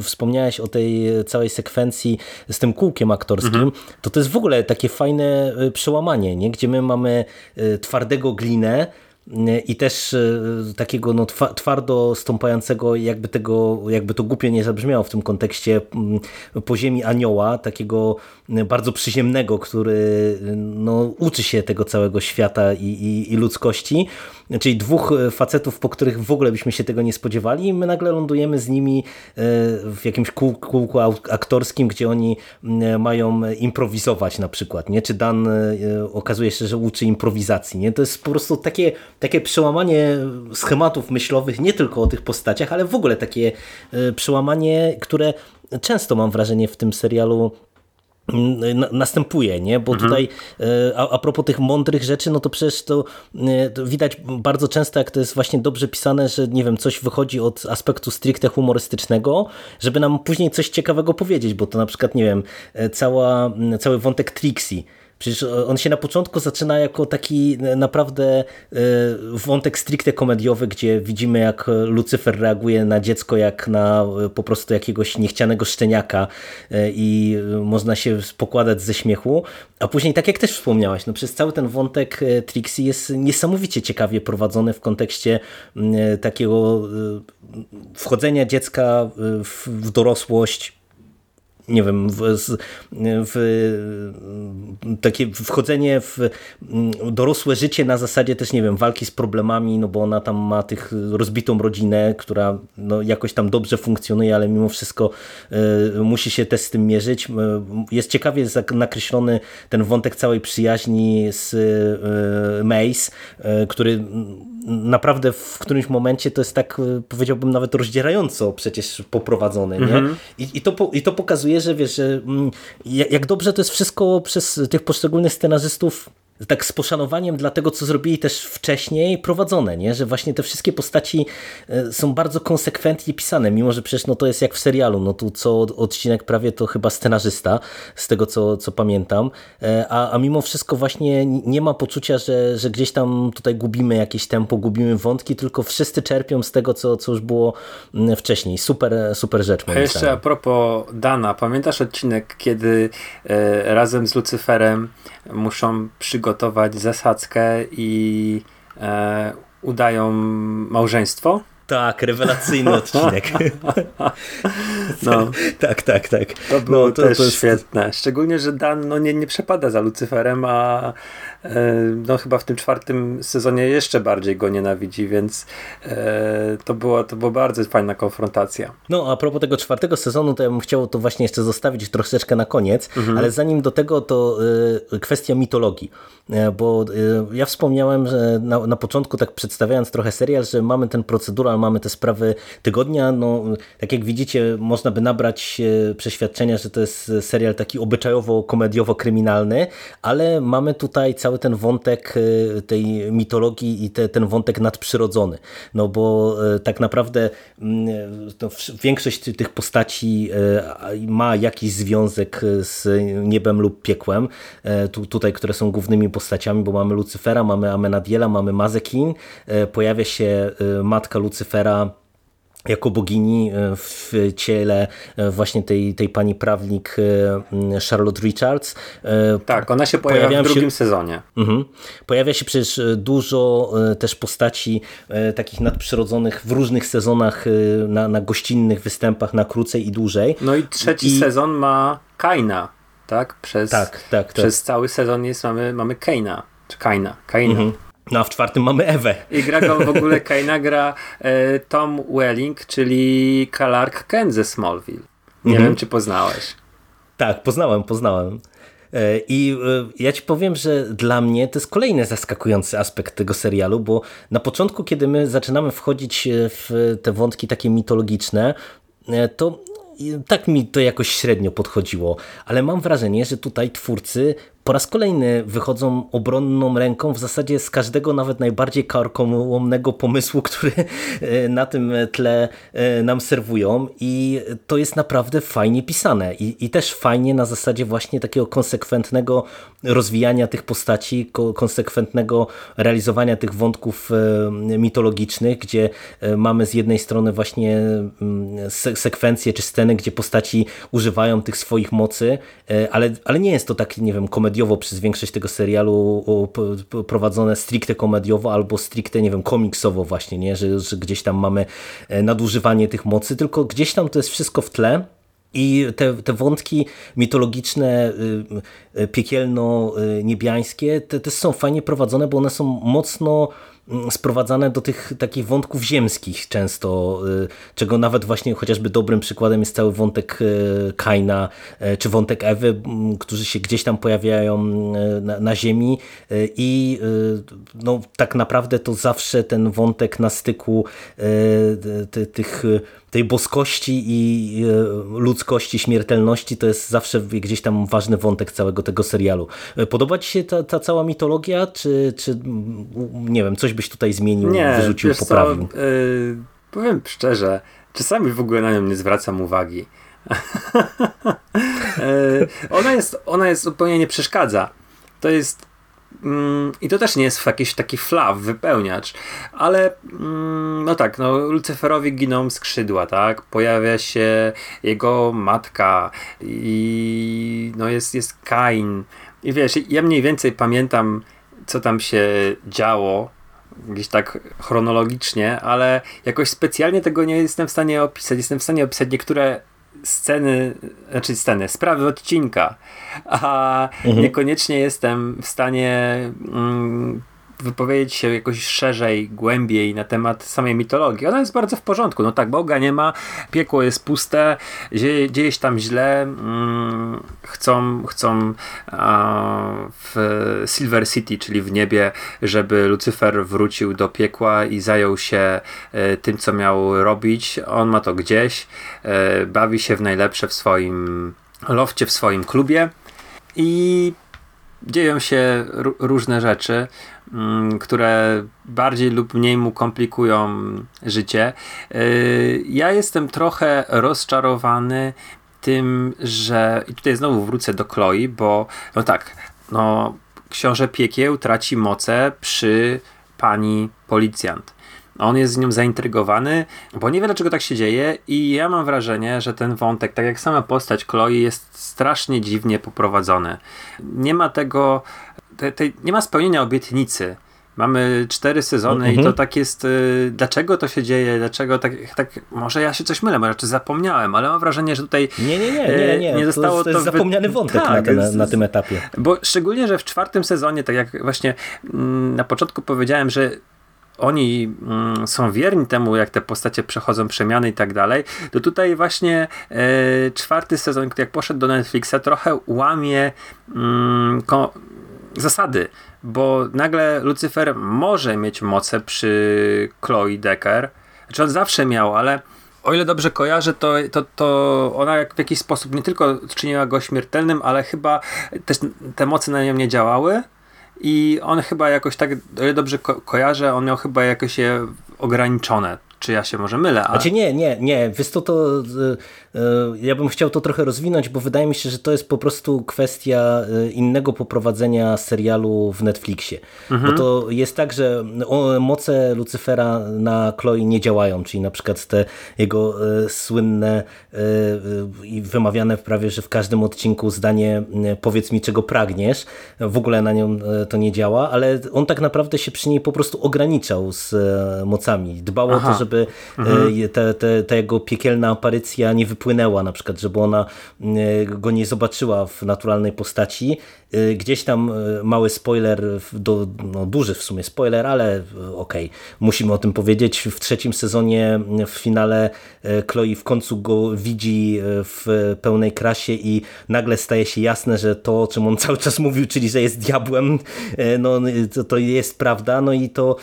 wspomniałeś o tej całej sekwencji z tym kółkiem aktorskim, mhm. to to jest w ogóle takie fajne e, przełamanie, nie? gdzie my mamy e, twardego glinę, i też e, takiego no, twardo stąpającego, jakby, tego, jakby to głupio nie zabrzmiało w tym kontekście, mm, poziemi anioła, takiego bardzo przyziemnego, który no, uczy się tego całego świata i, i, i ludzkości, czyli dwóch facetów, po których w ogóle byśmy się tego nie spodziewali i my nagle lądujemy z nimi e, w jakimś kółku aktorskim, gdzie oni mm, mają improwizować na przykład, nie? czy Dan e, okazuje się, że uczy improwizacji. Nie? To jest po prostu takie takie przełamanie schematów myślowych, nie tylko o tych postaciach, ale w ogóle takie e, przełamanie, które często mam wrażenie w tym serialu następuje, nie? Bo mhm. tutaj e, a, a propos tych mądrych rzeczy, no to przecież to, e, to, widać bardzo często, jak to jest właśnie dobrze pisane, że nie wiem, coś wychodzi od aspektu stricte humorystycznego, żeby nam później coś ciekawego powiedzieć, bo to na przykład, nie wiem, cała, cały wątek Trixie, Przecież on się na początku zaczyna jako taki naprawdę e, wątek stricte komediowy, gdzie widzimy jak Lucyfer reaguje na dziecko jak na e, po prostu jakiegoś niechcianego szczeniaka e, i można się pokładać ze śmiechu. A później, tak jak też wspomniałaś, no przez cały ten wątek Trixie jest niesamowicie ciekawie prowadzony w kontekście takiego wchodzenia dziecka w dorosłość, nie wiem, w, w, takie wchodzenie w dorosłe życie na zasadzie też, nie wiem, walki z problemami, no bo ona tam ma tych rozbitą rodzinę, która no, jakoś tam dobrze funkcjonuje, ale mimo wszystko y, musi się też z tym mierzyć. Jest ciekawie nakreślony ten wątek całej przyjaźni z y, Mace, y, który naprawdę w którymś momencie to jest tak, powiedziałbym, nawet rozdzierająco przecież poprowadzone, nie? Mhm. I, i, to, I to pokazuje, że wiesz, że mm, jak dobrze to jest wszystko przez tych poszczególnych scenarzystów tak z poszanowaniem dla tego, co zrobili też wcześniej prowadzone, nie? że właśnie te wszystkie postaci e, są bardzo konsekwentnie pisane, mimo że przecież no, to jest jak w serialu, no tu co odcinek prawie to chyba scenarzysta, z tego co, co pamiętam, e, a, a mimo wszystko właśnie nie ma poczucia, że, że gdzieś tam tutaj gubimy jakieś tempo, gubimy wątki, tylko wszyscy czerpią z tego, co, co już było wcześniej. Super, super rzecz. A jeszcze a propos Dana, pamiętasz odcinek, kiedy e, razem z Lucyferem muszą przygotować zasadzkę i e, udają małżeństwo. Tak, rewelacyjny odcinek. no. tak, tak, tak. To było no, to, też to jest... świetne. Szczególnie, że Dan no, nie, nie przepada za Lucyferem, a no chyba w tym czwartym sezonie jeszcze bardziej go nienawidzi, więc e, to była, to była bardzo fajna konfrontacja. No a propos tego czwartego sezonu, to ja bym chciał to właśnie jeszcze zostawić troszeczkę na koniec, mhm. ale zanim do tego to e, kwestia mitologii, bo ja wspomniałem, że na, na początku tak przedstawiając trochę serial, że mamy ten procedural, mamy te sprawy tygodnia, no tak jak widzicie można by nabrać przeświadczenia, że to jest serial taki obyczajowo-komediowo-kryminalny, ale mamy tutaj cały cały ten wątek y, tej mitologii i te, ten wątek nadprzyrodzony. No bo y, tak naprawdę mm, większość tych postaci y, ma jakiś związek z niebem lub piekłem, tu, tutaj, które są głównymi postaciami, bo mamy Lucyfera, mamy Amenadiela, mamy Mazekin, pojawia się matka Lucyfera jako bogini e, w ciele e, właśnie tej, tej pani prawnik e, Charlotte Richards. Tak, ona się pojawia Pojawiają w drugim się... sezonie. Mhm. Pojawia się przecież dużo też postaci takich nadprzyrodzonych w różnych sezonach na, na gościnnych występach na krócej i dłużej. No i trzeci I... sezon ma Kaina, tak? Przez, tak, tak, tak. przez cały sezon jest, mamy, mamy Kaina, czy Kaina, Kaina. Mhm. No a w czwartym mamy Ewę. I gra go w ogóle Kaina gra e, Tom Welling, czyli Clark Kent ze Smallville. Nie mhm. wiem, czy poznałeś. Tak, poznałem, poznałem. I ja ci powiem, że dla mnie to jest kolejny zaskakujący aspekt tego serialu, bo na początku, kiedy my zaczynamy wchodzić w te wątki takie mitologiczne, to tak mi to jakoś średnio podchodziło, ale mam wrażenie, że tutaj twórcy po raz kolejny wychodzą obronną ręką w zasadzie z każdego nawet najbardziej karkołomnego pomysłu, który e, na tym tle e, nam serwują. I to jest naprawdę fajnie pisane. I, i też fajnie na zasadzie właśnie takiego konsekwentnego rozwijania tych postaci, konsekwentnego realizowania tych wątków e, mitologicznych, gdzie mamy z jednej strony właśnie mm, sekwencje czy sceny, gdzie postaci używają tych swoich mocy, ale, ale nie jest to taki, nie wiem, komediowy komediowo przez większość tego serialu prowadzone stricte komediowo albo stricte, nie wiem, komiksowo właśnie, nie? Że, że gdzieś tam mamy e, nadużywanie tych mocy, tylko gdzieś tam to jest wszystko w tle. I te, te wątki mitologiczne, y, y, piekielno-niebiańskie te też są fajnie prowadzone, bo one są mocno sprowadzane do tych takich wątków ziemskich często, y, czego nawet właśnie chociażby dobrym przykładem jest cały wątek y, Kaina y, czy wątek Ewy, którzy się gdzieś tam pojawiają na, na ziemi i no, tak naprawdę to zawsze ten wątek na styku tych tej boskości i ludzkości, śmiertelności to jest zawsze gdzieś tam ważny wątek całego tego serialu. Podoba Ci się ta, ta cała mitologia, czy, czy nie wiem, coś byś tutaj zmienił, nie, wyrzucił, poprawił? Co, yy, powiem szczerze, czasami w ogóle na nią nie zwracam uwagi. yy, ona, jest, ona jest zupełnie nie przeszkadza. To jest Mm, I to też nie jest jakiś taki flaw, wypełniacz, ale mm, no tak, no Lucyferowi giną skrzydła, tak? Pojawia się jego matka i no jest, jest Kain. I wiesz, ja mniej więcej pamiętam, co tam się działo, gdzieś tak chronologicznie, ale jakoś specjalnie tego nie jestem w stanie opisać. Jestem w stanie opisać niektóre sceny, znaczy sceny, sprawy odcinka, a mhm. niekoniecznie jestem w stanie mm, wypowiedzieć się jakoś szerzej, głębiej na temat samej mitologii. Ona jest bardzo w porządku. No tak, Boga nie ma, piekło jest puste, dzieje, się tam źle. Mm, chcą chcą a, w Silver City, czyli w niebie, żeby Lucyfer wrócił do piekła i zajął się e, tym, co miał robić. On ma to gdzieś, e, bawi się w najlepsze w swoim lofcie, w swoim klubie i dzieją się różne rzeczy. Mm, które bardziej lub mniej mu komplikują życie. Y, ja jestem trochę rozczarowany tym, że i tutaj znowu wrócę do Chloe, bo no tak, no książę piekieł traci moce przy pani policjant. On jest z nią zaintrygowany, bo nie wie dlaczego tak się dzieje i ja mam wrażenie, że ten wątek, tak jak sama postać Chloe jest strasznie dziwnie poprowadzony. Nie ma tego te, te, nie ma spełnienia obietnicy. Mamy cztery sezony i to mhm. tak jest. Y, dlaczego to się dzieje? Dlaczego tak, tak. Może ja się coś mylę, może czy zapomniałem, ale mam wrażenie, że tutaj. Nie, nie, nie, nie, nie. nie zostało to, to jest zapomniany wątek tak, na, ten, na, tym etapie. Bo szczególnie, że w czwartym sezonie, tak jak właśnie mm, na początku powiedziałem, że oni mm, są wierni temu, jak te postacie przechodzą przemiany i tak dalej, to tutaj właśnie e, czwarty sezon, jak poszedł do Netflixa, trochę łamie mm, zasady, bo nagle Lucyfer może mieć moce przy Chloe Decker. Znaczy on zawsze miał, ale o ile dobrze kojarzę, to, to, to ona w jakiś sposób nie tylko czyniła go śmiertelnym, ale chyba też te moce na nią nie działały. I on chyba jakoś tak, o ile dobrze ko kojarzę, on miał chyba jakoś je ograniczone. Czy ja się może mylę? Ale... Znaczy nie, nie, nie. Wiesz to, to e, ja bym chciał to trochę rozwinąć, bo wydaje mi się, że to jest po prostu kwestia e, innego poprowadzenia serialu w Netflixie. Mhm. Bo to jest tak, że moce Lucyfera na Chloe nie działają, czyli na przykład te jego e, słynne i wymawiane prawie, że w każdym odcinku zdanie powiedz mi czego pragniesz, w ogóle na nią to nie działa, ale on tak naprawdę się przy niej po prostu ograniczał z mocami. Dbał Aha. o to, żeby żeby mhm. ta, ta, ta jego piekielna aparycja nie wypłynęła, na przykład, żeby ona go nie zobaczyła w naturalnej postaci. Gdzieś tam mały spoiler, do, no duży w sumie spoiler, ale okej, okay. musimy o tym powiedzieć. W trzecim sezonie w finale Chloe w końcu go widzi w pełnej krasie i nagle staje się jasne, że to, o czym on cały czas mówił, czyli że jest diabłem, no to, to jest prawda, no i to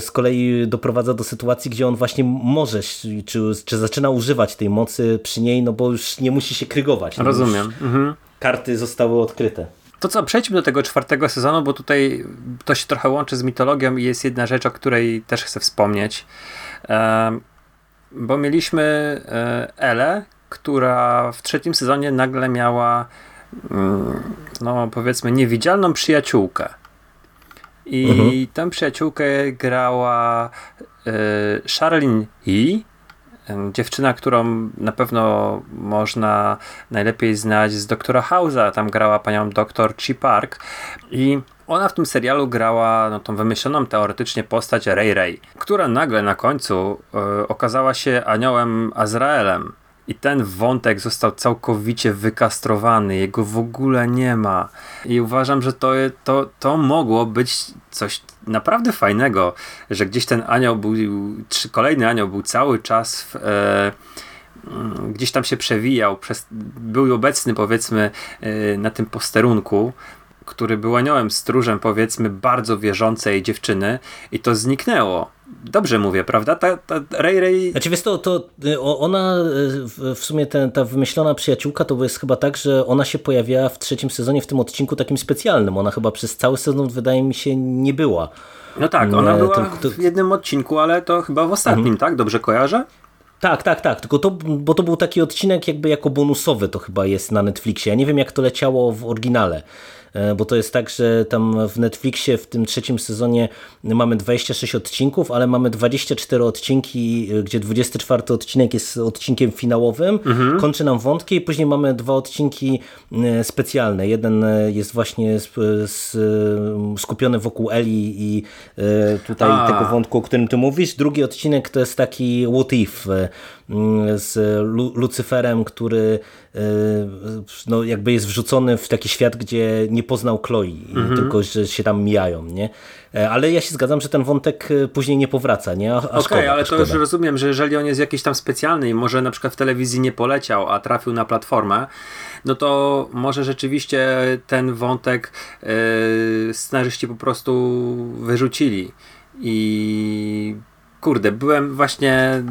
z kolei doprowadza do sytuacji, gdzie on właśnie może, czy, czy zaczyna używać tej mocy przy niej, no bo już nie musi się krygować. Rozumiem. Mhm. Karty zostały odkryte. To co, przejdźmy do tego czwartego sezonu, bo tutaj to się trochę łączy z mitologią i jest jedna rzecz, o której też chcę wspomnieć. E, bo mieliśmy e, Elę, która w trzecim sezonie nagle miała mm, no powiedzmy niewidzialną przyjaciółkę. I mhm. tę przyjaciółkę grała y, Charlene Yi, dziewczyna, którą na pewno można najlepiej znać z doktora House'a. Tam grała panią doktor Chi Park. I ona w tym serialu grała no, tą wymyśloną teoretycznie postać Ray Ray, która nagle na końcu y, okazała się aniołem Azraelem. I ten wątek został całkowicie wykastrowany, jego w ogóle nie ma. I uważam, że to, to, to mogło być coś naprawdę fajnego, że gdzieś ten anioł był, czy kolejny anioł był cały czas w, e, mm, gdzieś tam się przewijał, przez, był obecny powiedzmy e, na tym posterunku który był aniołem stróżem, powiedzmy, bardzo wierzącej dziewczyny i to zniknęło. Dobrze mówię, prawda? Ta, ta Ray Ray... Znaczy wiesz to, to y, ona y, w sumie ten, ta wymyślona przyjaciółka to jest chyba tak, że ona się pojawiała w trzecim sezonie w tym odcinku takim specjalnym. Ona chyba przez cały sezon wydaje mi się nie była. No tak, ona była to, w jednym odcinku, ale to chyba w ostatnim, mhm. tak? Dobrze kojarzę? Tak, tak, tak. Tylko to, bo to był taki odcinek jakby jako bonusowy to chyba jest na Netflixie. Ja nie wiem jak to leciało w oryginale. E, bo to jest tak, że tam w Netflixie w tym trzecim sezonie mamy 26 odcinków, ale mamy 24 odcinki, e, gdzie 24 odcinek jest odcinkiem finałowym, mhm. kończy nam wątki i później mamy dwa odcinki e, specjalne. Jeden jest właśnie skupiony wokół Eli i tutaj A. tego wątku, o którym ty mówisz. Drugi odcinek to jest taki what if, z Lucyferem, który e, no, jakby jest wrzucony w taki świat, gdzie nie poznał Chloe, mhm. tylko że się tam mijają, nie? E, ale ja się zgadzam, że ten wątek e, później nie powraca, nie? Okej, okay, ale to już rozumiem, że jeżeli on jest jakiś tam specjalny i może na przykład w telewizji nie poleciał, a trafił na platformę, no to może rzeczywiście ten wątek yy, scenarzyści po prostu wyrzucili. I kurde, byłem właśnie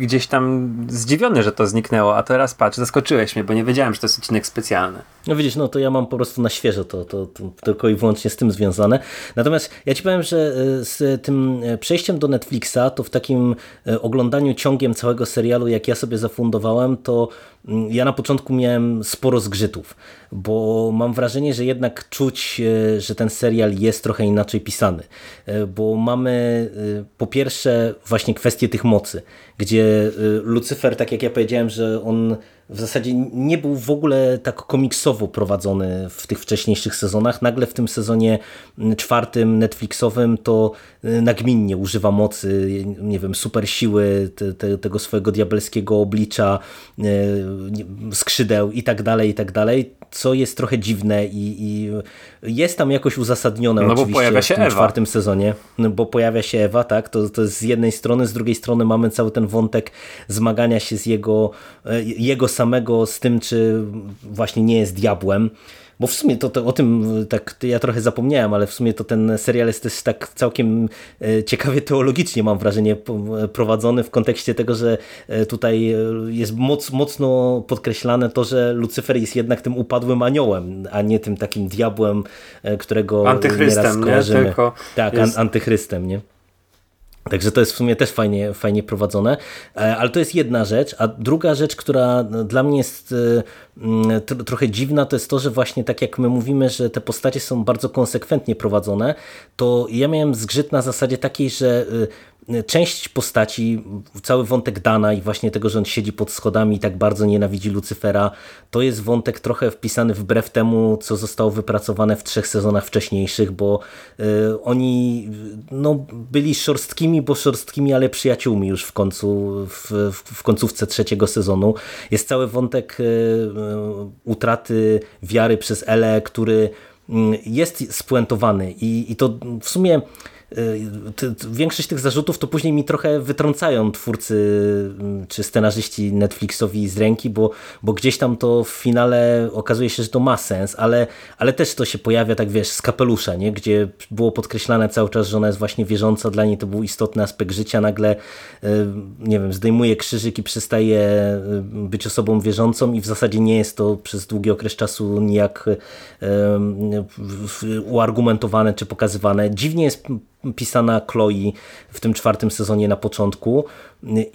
gdzieś tam zdziwiony, że to zniknęło, a teraz patrz, zaskoczyłeś mnie, bo nie wiedziałem, że to jest odcinek specjalny. No widzisz, no to ja mam po prostu na świeżo to, to, to, tylko i wyłącznie z tym związane. Natomiast ja ci powiem, że e, z tym e, przejściem do Netflixa, to w takim e, oglądaniu ciągiem całego serialu, jak ja sobie zafundowałem, to ja na początku miałem sporo zgrzytów, bo mam wrażenie, że jednak czuć, że ten serial jest trochę inaczej pisany, bo mamy po pierwsze właśnie kwestię tych mocy, gdzie Lucyfer, tak jak ja powiedziałem, że on w zasadzie nie był w ogóle tak komiksowo prowadzony w tych wcześniejszych sezonach. Nagle w tym sezonie czwartym Netflixowym to y, nagminnie używa mocy, nie wiem, super siły, te, te, tego swojego diabelskiego oblicza, y, skrzydeł i tak dalej, i tak dalej, co jest trochę dziwne i, i jest tam jakoś uzasadnione no oczywiście pojawia się w tym Ewa. czwartym sezonie, no bo pojawia się Ewa, tak, to, to jest z jednej strony, z drugiej strony mamy cały ten wątek zmagania się z jego, y, jego samego z tym, czy właśnie nie jest diabłem. Bo w sumie to, to o tym tak ja trochę zapomniałem, ale w sumie to ten serial jest też tak całkiem e, ciekawie teologicznie mam wrażenie prowadzony w kontekście tego, że e, tutaj e, jest moc, mocno podkreślane to, że Lucyfer jest jednak tym upadłym aniołem, a nie tym takim diabłem, którego antychrystem, Nie? Tylko tak, jest... antychrystem, nie? Także to jest w sumie też fajnie, fajnie prowadzone, e, ale to jest jedna rzecz, a druga rzecz, która dla mnie jest trochę dziwna, to jest to, że właśnie tak jak my mówimy, że te postacie są bardzo konsekwentnie prowadzone, to ja miałem zgrzyt na zasadzie takiej, że y, część postaci, cały wątek Dana i właśnie tego, że on siedzi pod schodami i tak bardzo nienawidzi Lucyfera, to jest wątek trochę wpisany wbrew temu, co zostało wypracowane w trzech sezonach wcześniejszych, bo y, oni no, byli szorstkimi, bo szorstkimi, ale przyjaciółmi już w końcu, w, w końcówce trzeciego sezonu. Jest cały wątek y, y, utraty wiary przez Ele, który mm, jest spuentowany. I, i to w sumie większość tych zarzutów to później mi trochę wytrącają twórcy mm, czy scenarzyści Netflixowi z ręki, bo, bo gdzieś tam to w finale okazuje się, że to ma sens, ale, ale też to się pojawia tak wiesz z kapelusza, nie? gdzie było podkreślane cały czas, że ona jest właśnie wierząca, dla niej to był istotny aspekt życia, nagle y, nie wiem, zdejmuje krzyżyk i przestaje y, być osobą wierzącą i w zasadzie nie jest to przez długi okres czasu nijak uargumentowane czy pokazywane. Dziwnie jest pisana Chloe w tym czwartym sezonie na początku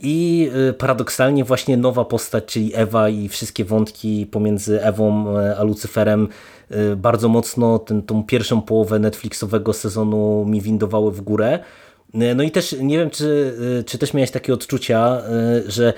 i y, paradoksalnie właśnie nowa postać, czyli Ewa i wszystkie wątki pomiędzy Ewą y, a Lucyferem y, bardzo mocno ten, tą pierwszą połowę Netflixowego sezonu mi windowały w górę. No i też nie wiem, czy, czy też miałeś takie odczucia, że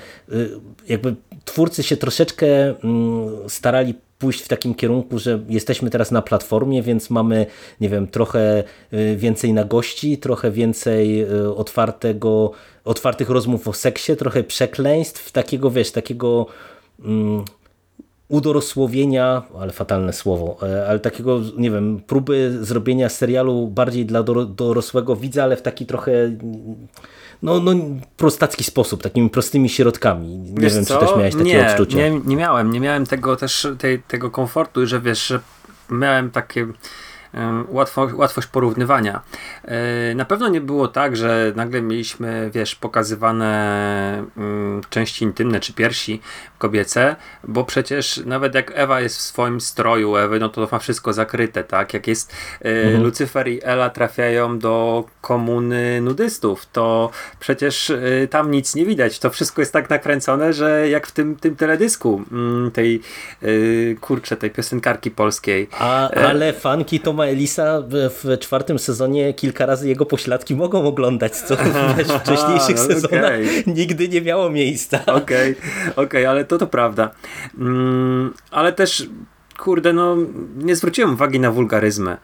jakby twórcy się troszeczkę mm, starali pójść w takim kierunku, że jesteśmy teraz na platformie, więc mamy, nie wiem, trochę y, więcej na gości, trochę więcej y, otwartego, otwartych rozmów o seksie, trochę przekleństw, takiego, wiesz, takiego um, udorosłowienia, ale fatalne słowo, e, ale takiego, nie wiem, próby zrobienia serialu bardziej dla dorosłego widza, ale w taki trochę no, no prostacki sposób, takimi prostymi środkami. Nie wiesz wiem, co? czy też miałeś takie nie, odczucie. Nie, nie miałem, nie miałem tego też, tej, tego komfortu, że wiesz, że miałem takie łatwo, łatwość porównywania. E, na pewno nie było tak, że nagle mieliśmy, wiesz, pokazywane mm, części intymne czy piersi kobiece, bo przecież nawet jak Ewa jest w swoim stroju Ewy, no to ma wszystko zakryte, tak? Jak jest e, mhm. Lucyfer i Ela trafiają do komuny nudystów, to przecież e, tam nic nie widać. To wszystko jest tak nakręcone, że jak w tym, tym teledysku mm, tej kurczę, tej piosenkarki polskiej. A, ale fanki to ma Elisa w czwartym sezonie kilka razy jego pośladki mogą oglądać, co wiesz, w wcześniejszych okay. sezonach nigdy nie miało miejsca. Okej, okay, okay, ale to to prawda. Mm, ale też, kurde, no nie zwróciłem uwagi na wulgaryzmy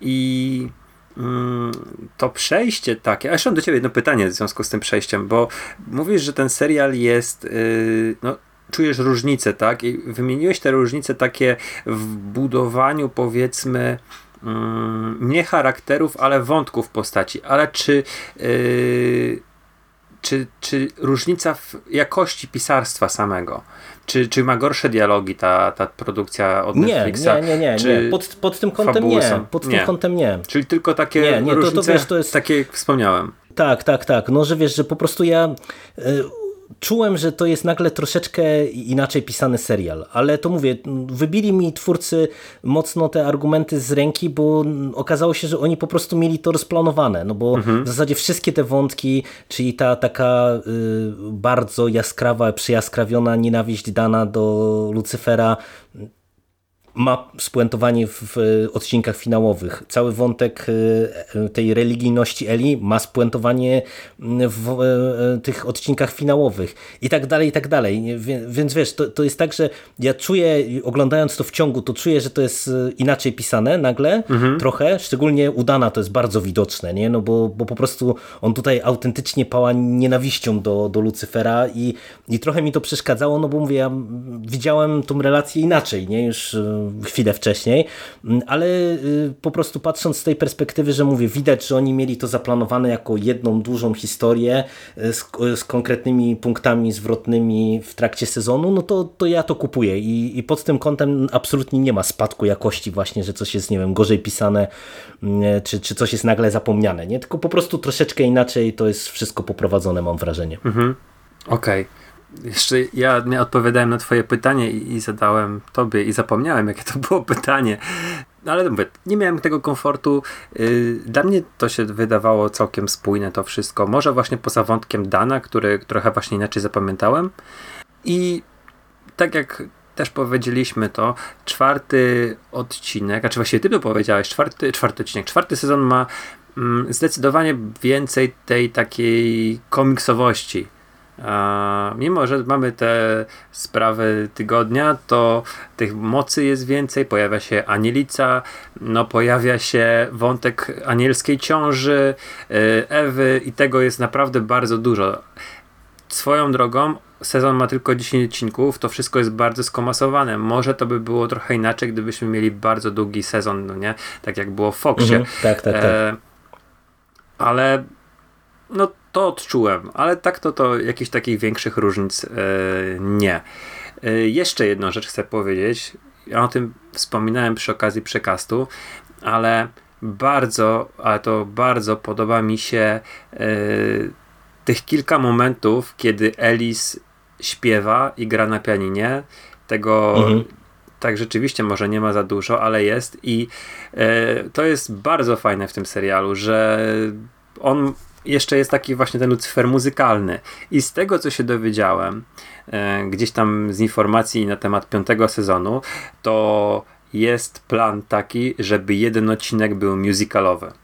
i mm, to przejście takie. A jeszcze mam do ciebie jedno pytanie w związku z tym przejściem, bo mówisz, że ten serial jest yy, no, czujesz różnice, tak? I wymieniłeś te różnice takie w budowaniu, powiedzmy, nie charakterów, ale wątków postaci. Ale czy, yy, czy, czy różnica w jakości pisarstwa samego? Czy, czy ma gorsze dialogi ta, ta produkcja od nie, Netflixa? Nie, nie, nie. nie. Pod, pod tym kątem nie. Pod nie. tym kątem nie. Czyli tylko takie nie, nie, różnice, to, to, wiesz, to jest... takie jak wspomniałem. Tak, tak, tak. No, że wiesz, że po prostu ja... Czułem, że to jest nagle troszeczkę inaczej pisany serial, ale to mówię, wybili mi twórcy mocno te argumenty z ręki, bo okazało się, że oni po prostu mieli to rozplanowane, no bo mhm. w zasadzie wszystkie te wątki, czyli ta taka y, bardzo jaskrawa, przyjaskrawiona nienawiść dana do Lucyfera, ma spuentowanie w odcinkach finałowych. Cały wątek e, tej religijności Eli ma spuentowanie w e, tych odcinkach finałowych i tak dalej, i tak dalej. Więc wiesz, to, to jest tak, że ja czuję, oglądając to w ciągu, to czuję, że to jest inaczej pisane nagle, mhm. trochę, szczególnie udana to jest bardzo widoczne, nie? No bo, bo po prostu on tutaj autentycznie pała nienawiścią do, do Lucyfera i, i trochę mi to przeszkadzało, no bo mówię, ja widziałem tą relację inaczej, nie? Już chwilę wcześniej, mm, ale y, po prostu patrząc z tej perspektywy, że mówię, widać, że oni mieli to zaplanowane jako jedną dużą historię y, z, z konkretnymi punktami zwrotnymi w trakcie sezonu, no to, to ja to kupuję I, i pod tym kątem absolutnie nie ma spadku jakości właśnie, że coś jest, nie wiem, gorzej pisane, mm, czy, czy coś jest nagle zapomniane, nie? Tylko po prostu troszeczkę inaczej to jest wszystko poprowadzone, mam wrażenie. Mhm. Okej. Okay. Jeszcze ja nie odpowiadałem na twoje pytanie i, i, zadałem tobie i zapomniałem, jakie to było pytanie. No ale mówię, nie miałem tego komfortu. Yy, dla mnie to się wydawało całkiem spójne to wszystko. Może właśnie poza wątkiem Dana, który trochę właśnie inaczej zapamiętałem. I tak jak też powiedzieliśmy to, czwarty odcinek, a czy właściwie ty to powiedziałeś, czwarty, czwarty odcinek, czwarty sezon ma mm, zdecydowanie więcej tej takiej komiksowości. Mimo, że mamy te sprawy tygodnia, to tych mocy jest więcej, pojawia się anielica, no pojawia się wątek anielskiej ciąży, y, Ewy i tego jest naprawdę bardzo dużo. Swoją drogą, sezon ma tylko 10 odcinków, to wszystko jest bardzo skomasowane. Może to by było trochę inaczej, gdybyśmy mieli bardzo długi sezon, no nie? Tak jak było w Foxie. Mhm, tak, tak, tak. E, ale no to odczułem, ale tak to to jakichś takich większych różnic e, nie. E, jeszcze jedną rzecz chcę powiedzieć. Ja o tym wspominałem przy okazji przekastu, ale bardzo, ale to bardzo podoba mi się e, tych kilka momentów, kiedy Elis śpiewa i gra na pianinie. Tego Mhm. tak rzeczywiście może nie ma za dużo, ale jest i to jest bardzo fajne w tym serialu, że on jeszcze jest taki właśnie ten Lucyfer muzykalny i z tego co się dowiedziałem e, gdzieś tam z informacji na temat piątego sezonu to jest plan taki, żeby jeden odcinek był musicalowy.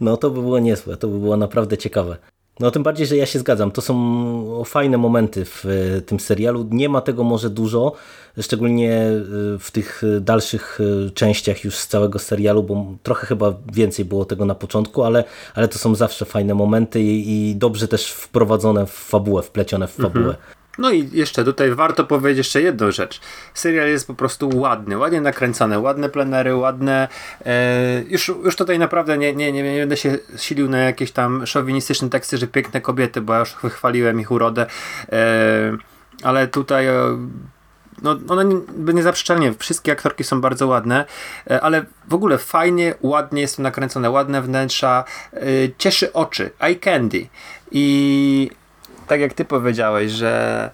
No to by było niezłe, to by było naprawdę ciekawe. No tym bardziej, że ja się zgadzam. To są fajne momenty w e, tym serialu. Nie ma tego może dużo, szczególnie e, w tych dalszych e, częściach już z całego serialu, bo trochę chyba więcej było tego na początku, ale, ale to są zawsze fajne momenty i, i dobrze też wprowadzone w fabułę, wplecione w fabułę. No i jeszcze tutaj warto powiedzieć jeszcze jedną rzecz. Serial jest po prostu ładny, ładnie nakręcony, ładne plenery, ładne. E, już, już tutaj naprawdę nie, nie, nie, nie będę się silił na jakieś tam szowinistyczne teksty, że piękne kobiety, bo ja już wychwaliłem ich urodę. E, ale tutaj. E, no, one nie- niezaprzeczalnie, wszystkie aktorki są bardzo ładne, e, ale w ogóle fajnie, ładnie jest to nakręcone, ładne wnętrza, e, cieszy oczy, eye candy. I tak jak ty powiedziałeś, że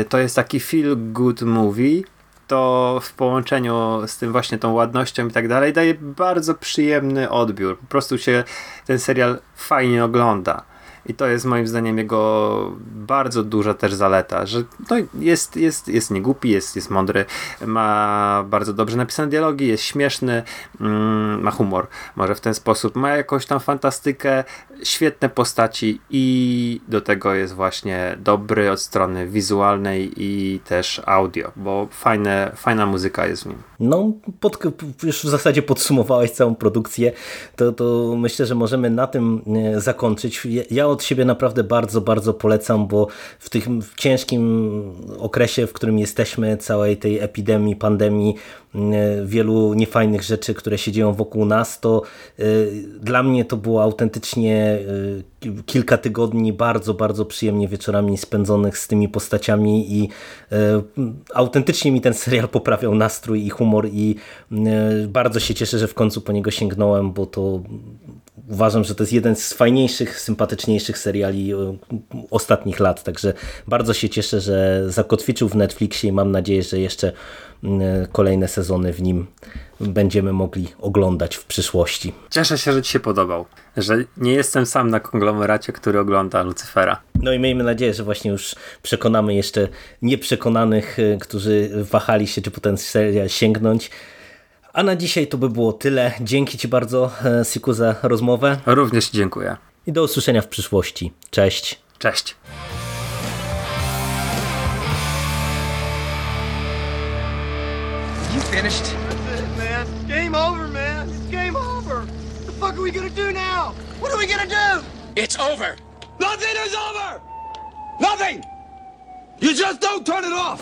y, to jest taki feel good movie, to w połączeniu z tym właśnie tą ładnością i tak dalej daje bardzo przyjemny odbiór. Po prostu się ten serial fajnie ogląda. I to jest moim zdaniem jego bardzo duża też zaleta, że no jest, jest, jest niegłupi, jest, jest mądry, ma bardzo dobrze napisane dialogi, jest śmieszny, mm, ma humor, może w ten sposób, ma jakąś tam fantastykę, świetne postaci i do tego jest właśnie dobry od strony wizualnej i też audio, bo fajne, fajna muzyka jest w nim. No, pod, już w zasadzie podsumowałeś całą produkcję, to, to myślę, że możemy na tym e, zakończyć. Ja- Ja od siebie naprawdę bardzo, bardzo polecam, bo w tym ciężkim okresie, w którym jesteśmy, całej tej epidemii, pandemii, e, wielu niefajnych rzeczy, które się dzieją wokół nas, to e, dla mnie to było autentycznie e, kilka tygodni bardzo, bardzo przyjemnie wieczorami spędzonych z tymi postaciami i autentycznie mi ten serial poprawiał nastrój i humor i e, bardzo się cieszę, że w końcu po niego sięgnąłem, bo to uważam, że to jest jeden z fajniejszych, sympatyczniejszych seriali e, ostatnich lat, także bardzo się cieszę, że zakotwiczył w Netflixie i mam nadzieję, że jeszcze m, kolejne sezony w nim będziemy mogli oglądać w przyszłości. Cieszę się, że Ci się podobał, że nie jestem sam na konglomeracie, który ogląda Lucyfera. No i miejmy nadzieję, że właśnie już przekonamy jeszcze nieprzekonanych, e, którzy wahali się, czy po ten serial sięgnąć. A na dzisiaj to by było tyle. Dzięki Ci bardzo, e, Siku, za rozmowę Również dziękuję. i do usłyszenia w przyszłości. Cześć. Cześć. You finished? That's it, man. Game over, man. It's game over. What the fuck are we gonna do now? What are we gonna do? It's over. Nothing is over! Nothing! You just don't turn it off!